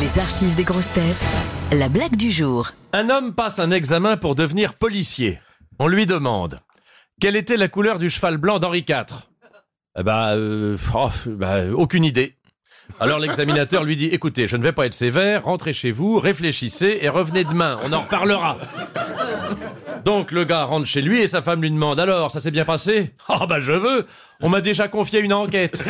Les archives des grosses têtes. La blague du jour. Un homme passe un examen pour devenir policier. On lui demande quelle était la couleur du cheval blanc d'Henri IV. Eh ben, euh, oh, bah, aucune idée. Alors l'examinateur lui dit écoutez, je ne vais pas être sévère, rentrez chez vous, réfléchissez et revenez demain, on en reparlera. Donc le gars rentre chez lui et sa femme lui demande alors, ça s'est bien passé? Ah bah je veux, on m'a déjà confié une enquête.